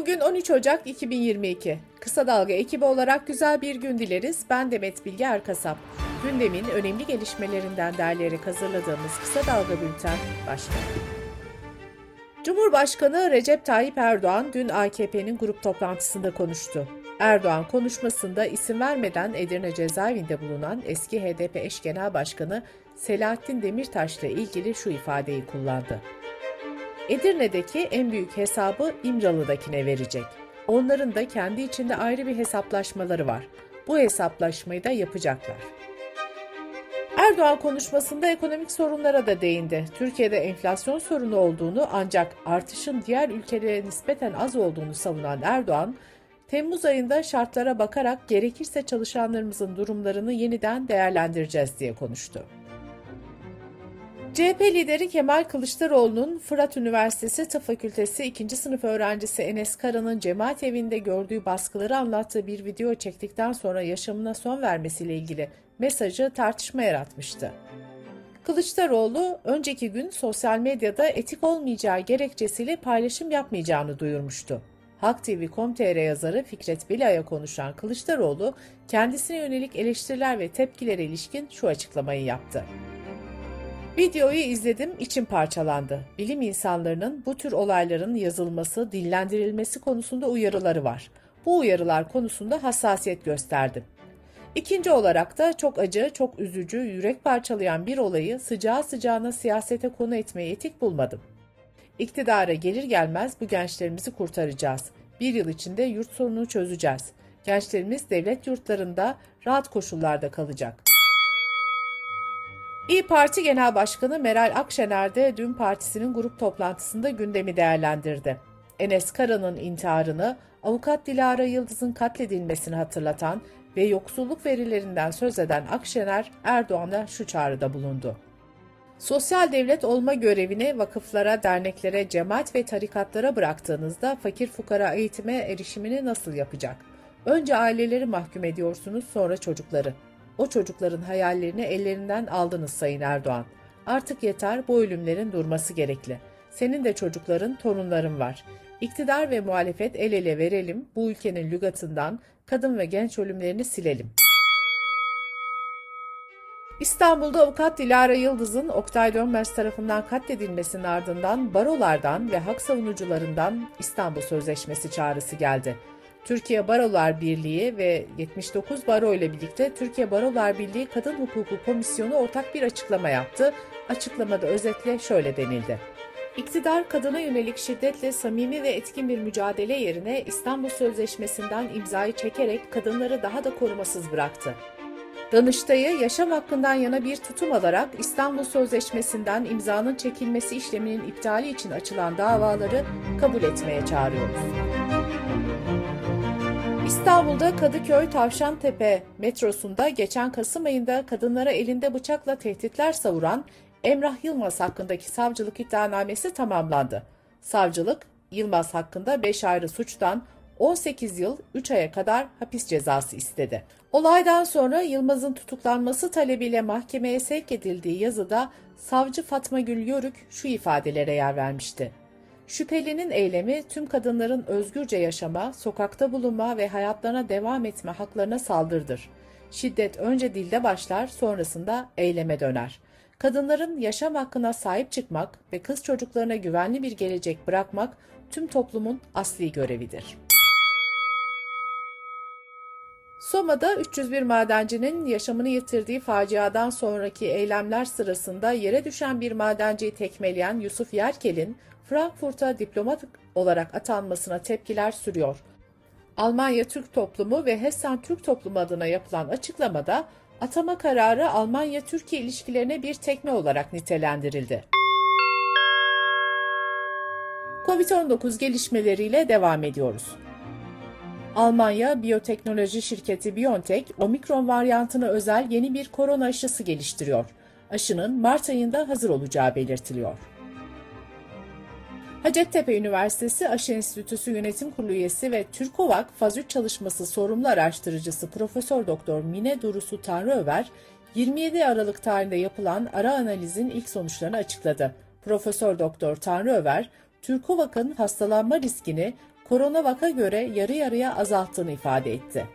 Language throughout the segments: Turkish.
Bugün 13 Ocak 2022. Kısa Dalga ekibi olarak güzel bir gün dileriz. Ben Demet Bilge Erkasap. Gündemin önemli gelişmelerinden derleyerek hazırladığımız Kısa Dalga Bülten başlıyor. Cumhurbaşkanı Recep Tayyip Erdoğan dün AKP'nin grup toplantısında konuştu. Erdoğan konuşmasında isim vermeden Edirne cezaevinde bulunan eski HDP eş genel başkanı Selahattin Demirtaş ile ilgili şu ifadeyi kullandı. Edirne'deki en büyük hesabı İmralı'dakine verecek. Onların da kendi içinde ayrı bir hesaplaşmaları var. Bu hesaplaşmayı da yapacaklar. Erdoğan konuşmasında ekonomik sorunlara da değindi. Türkiye'de enflasyon sorunu olduğunu ancak artışın diğer ülkelere nispeten az olduğunu savunan Erdoğan, Temmuz ayında şartlara bakarak gerekirse çalışanlarımızın durumlarını yeniden değerlendireceğiz diye konuştu. CHP lideri Kemal Kılıçdaroğlu'nun Fırat Üniversitesi Tıp Fakültesi 2. sınıf öğrencisi Enes Kara'nın cemaat evinde gördüğü baskıları anlattığı bir video çektikten sonra yaşamına son vermesiyle ilgili mesajı tartışma yaratmıştı. Kılıçdaroğlu önceki gün sosyal medyada etik olmayacağı gerekçesiyle paylaşım yapmayacağını duyurmuştu. Halk TV.com.tr yazarı Fikret Bilay'a konuşan Kılıçdaroğlu kendisine yönelik eleştiriler ve tepkilere ilişkin şu açıklamayı yaptı. Videoyu izledim, içim parçalandı. Bilim insanlarının bu tür olayların yazılması, dillendirilmesi konusunda uyarıları var. Bu uyarılar konusunda hassasiyet gösterdim. İkinci olarak da çok acı, çok üzücü, yürek parçalayan bir olayı sıcağı sıcağına siyasete konu etmeyi etik bulmadım. İktidara gelir gelmez bu gençlerimizi kurtaracağız. Bir yıl içinde yurt sorununu çözeceğiz. Gençlerimiz devlet yurtlarında rahat koşullarda kalacak. İyi Parti Genel Başkanı Meral Akşener de dün partisinin grup toplantısında gündemi değerlendirdi. Enes Kara'nın intiharını, avukat Dilara Yıldız'ın katledilmesini hatırlatan ve yoksulluk verilerinden söz eden Akşener, Erdoğan'a şu çağrıda bulundu. Sosyal devlet olma görevini vakıflara, derneklere, cemaat ve tarikatlara bıraktığınızda fakir fukara eğitime erişimini nasıl yapacak? Önce aileleri mahkum ediyorsunuz, sonra çocukları. O çocukların hayallerini ellerinden aldınız Sayın Erdoğan. Artık yeter bu ölümlerin durması gerekli. Senin de çocukların, torunların var. İktidar ve muhalefet el ele verelim, bu ülkenin lügatından kadın ve genç ölümlerini silelim. İstanbul'da avukat Dilara Yıldız'ın Oktay Dönmez tarafından katledilmesinin ardından barolardan ve hak savunucularından İstanbul Sözleşmesi çağrısı geldi. Türkiye Barolar Birliği ve 79 baro ile birlikte Türkiye Barolar Birliği Kadın Hukuku Komisyonu ortak bir açıklama yaptı. Açıklamada özetle şöyle denildi. İktidar kadına yönelik şiddetle samimi ve etkin bir mücadele yerine İstanbul Sözleşmesi'nden imzayı çekerek kadınları daha da korumasız bıraktı. Danıştay'ı yaşam hakkından yana bir tutum alarak İstanbul Sözleşmesi'nden imzanın çekilmesi işleminin iptali için açılan davaları kabul etmeye çağırıyoruz. İstanbul'da Kadıköy Tavşantepe metrosunda geçen Kasım ayında kadınlara elinde bıçakla tehditler savuran Emrah Yılmaz hakkındaki savcılık iddianamesi tamamlandı. Savcılık, Yılmaz hakkında 5 ayrı suçtan 18 yıl 3 aya kadar hapis cezası istedi. Olaydan sonra Yılmaz'ın tutuklanması talebiyle mahkemeye sevk edildiği yazıda savcı Fatma Gül Yörük şu ifadelere yer vermişti. Şüphelinin eylemi tüm kadınların özgürce yaşama, sokakta bulunma ve hayatlarına devam etme haklarına saldırdır. Şiddet önce dilde başlar, sonrasında eyleme döner. Kadınların yaşam hakkına sahip çıkmak ve kız çocuklarına güvenli bir gelecek bırakmak tüm toplumun asli görevidir. Soma'da 301 madencinin yaşamını yitirdiği faciadan sonraki eylemler sırasında yere düşen bir madenciyi tekmeleyen Yusuf Yerkel'in Frankfurt'a diplomat olarak atanmasına tepkiler sürüyor. Almanya Türk Toplumu ve Hessen Türk Toplumu adına yapılan açıklamada atama kararı Almanya-Türkiye ilişkilerine bir tekme olarak nitelendirildi. Covid-19 gelişmeleriyle devam ediyoruz. Almanya biyoteknoloji şirketi BioNTech, omikron varyantına özel yeni bir korona aşısı geliştiriyor. Aşının Mart ayında hazır olacağı belirtiliyor. Hacettepe Üniversitesi Aşı Enstitüsü Yönetim Kurulu üyesi ve Türkovak Faz 3 çalışması sorumlu araştırıcısı Profesör Doktor Mine Durusu Tanrıöver, 27 Aralık tarihinde yapılan ara analizin ilk sonuçlarını açıkladı. Profesör Doktor Tanrıöver, Türkovak'ın hastalanma riskini Koronavak'a göre yarı yarıya azalttığını ifade etti.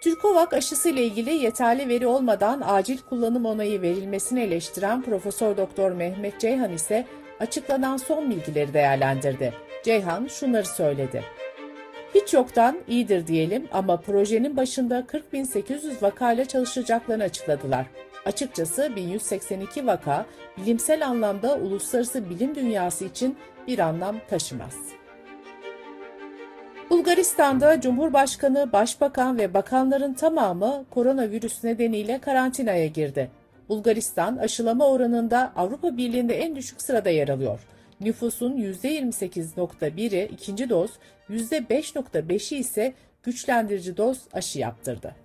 Türkovak aşısı ile ilgili yeterli veri olmadan acil kullanım onayı verilmesini eleştiren Profesör Doktor Mehmet Ceyhan ise açıklanan son bilgileri değerlendirdi. Ceyhan şunları söyledi. Hiç yoktan iyidir diyelim ama projenin başında 40.800 vakayla çalışacaklarını açıkladılar. Açıkçası 1182 vaka bilimsel anlamda uluslararası bilim dünyası için bir anlam taşımaz. Bulgaristan'da Cumhurbaşkanı, Başbakan ve bakanların tamamı koronavirüs nedeniyle karantinaya girdi. Bulgaristan aşılama oranında Avrupa Birliği'nde en düşük sırada yer alıyor. Nüfusun %28.1'i ikinci doz, %5.5'i ise güçlendirici doz aşı yaptırdı.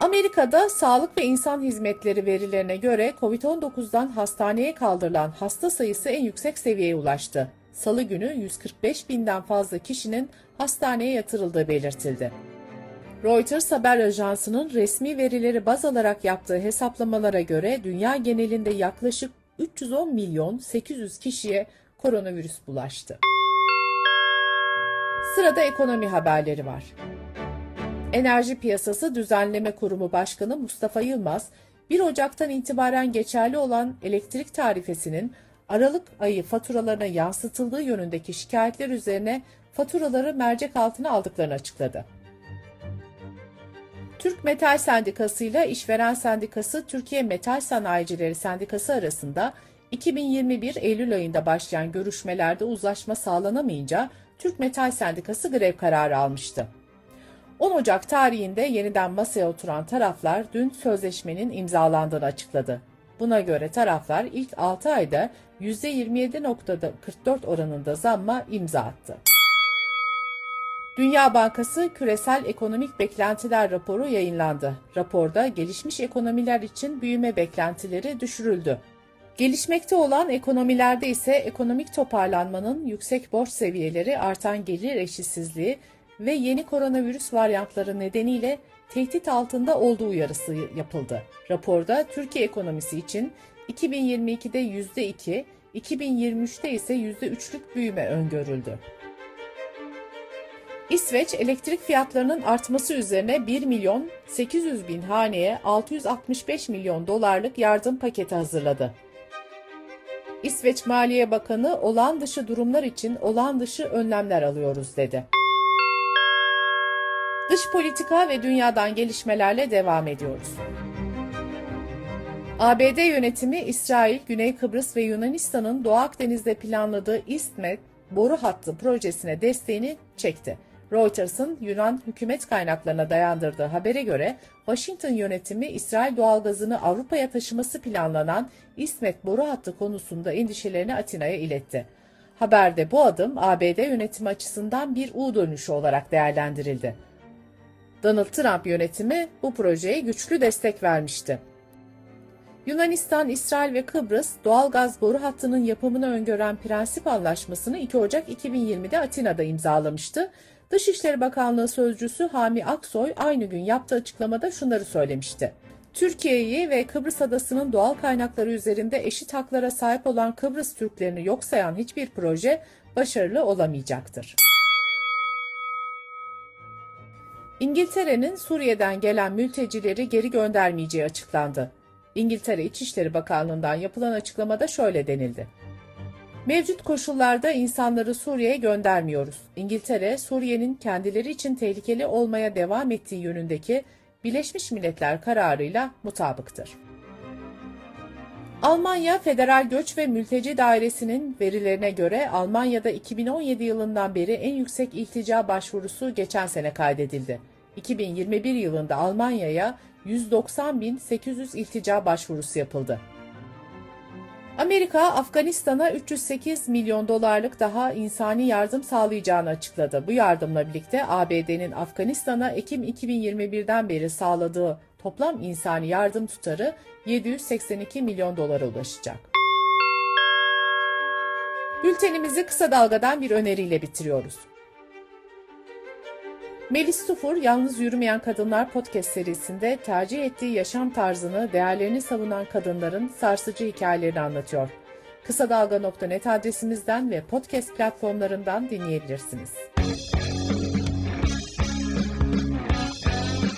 Amerika'da Sağlık ve İnsan Hizmetleri verilerine göre COVID-19'dan hastaneye kaldırılan hasta sayısı en yüksek seviyeye ulaştı. Salı günü 145 binden fazla kişinin hastaneye yatırıldığı belirtildi. Reuters haber ajansının resmi verileri baz alarak yaptığı hesaplamalara göre dünya genelinde yaklaşık 310 milyon 800 kişiye koronavirüs bulaştı. Sırada ekonomi haberleri var. Enerji Piyasası Düzenleme Kurumu Başkanı Mustafa Yılmaz, 1 Ocak'tan itibaren geçerli olan elektrik tarifesinin Aralık ayı faturalarına yansıtıldığı yönündeki şikayetler üzerine faturaları mercek altına aldıklarını açıkladı. Türk Metal Sendikası ile İşveren Sendikası Türkiye Metal Sanayicileri Sendikası arasında 2021 Eylül ayında başlayan görüşmelerde uzlaşma sağlanamayınca Türk Metal Sendikası grev kararı almıştı. 10 Ocak tarihinde yeniden masaya oturan taraflar dün sözleşmenin imzalandığını açıkladı. Buna göre taraflar ilk 6 ayda %27.44 oranında zamma imza attı. Dünya Bankası Küresel Ekonomik Beklentiler raporu yayınlandı. Raporda gelişmiş ekonomiler için büyüme beklentileri düşürüldü. Gelişmekte olan ekonomilerde ise ekonomik toparlanmanın yüksek borç seviyeleri, artan gelir eşitsizliği ve yeni koronavirüs varyantları nedeniyle tehdit altında olduğu uyarısı yapıldı. Raporda Türkiye ekonomisi için 2022'de %2, 2023'te ise %3'lük büyüme öngörüldü. İsveç elektrik fiyatlarının artması üzerine 1 milyon 800 bin haneye 665 milyon dolarlık yardım paketi hazırladı. İsveç Maliye Bakanı olağan dışı durumlar için olağan dışı önlemler alıyoruz dedi. Dış politika ve dünyadan gelişmelerle devam ediyoruz. ABD yönetimi İsrail, Güney Kıbrıs ve Yunanistan'ın Doğu Akdeniz'de planladığı İstmet boru hattı projesine desteğini çekti. Reuters'ın Yunan hükümet kaynaklarına dayandırdığı habere göre Washington yönetimi İsrail doğalgazını Avrupa'ya taşıması planlanan İsmet boru hattı konusunda endişelerini Atina'ya iletti. Haberde bu adım ABD yönetimi açısından bir U dönüşü olarak değerlendirildi. Donald Trump yönetimi bu projeye güçlü destek vermişti. Yunanistan, İsrail ve Kıbrıs doğal gaz boru hattının yapımını öngören prensip anlaşmasını 2 Ocak 2020'de Atina'da imzalamıştı. Dışişleri Bakanlığı Sözcüsü Hami Aksoy aynı gün yaptığı açıklamada şunları söylemişti. Türkiye'yi ve Kıbrıs Adası'nın doğal kaynakları üzerinde eşit haklara sahip olan Kıbrıs Türklerini yok sayan hiçbir proje başarılı olamayacaktır. İngiltere'nin Suriye'den gelen mültecileri geri göndermeyeceği açıklandı. İngiltere İçişleri Bakanlığı'ndan yapılan açıklamada şöyle denildi. Mevcut koşullarda insanları Suriye'ye göndermiyoruz. İngiltere, Suriye'nin kendileri için tehlikeli olmaya devam ettiği yönündeki Birleşmiş Milletler kararıyla mutabıktır. Almanya Federal Göç ve Mülteci Dairesi'nin verilerine göre Almanya'da 2017 yılından beri en yüksek iltica başvurusu geçen sene kaydedildi. 2021 yılında Almanya'ya 190.800 iltica başvurusu yapıldı. Amerika, Afganistan'a 308 milyon dolarlık daha insani yardım sağlayacağını açıkladı. Bu yardımla birlikte ABD'nin Afganistan'a Ekim 2021'den beri sağladığı toplam insani yardım tutarı 782 milyon dolara ulaşacak. Bültenimizi kısa dalgadan bir öneriyle bitiriyoruz. Melis Tufur, Yalnız Yürümeyen Kadınlar podcast serisinde tercih ettiği yaşam tarzını, değerlerini savunan kadınların sarsıcı hikayelerini anlatıyor. Kısa Dalga.net adresimizden ve podcast platformlarından dinleyebilirsiniz.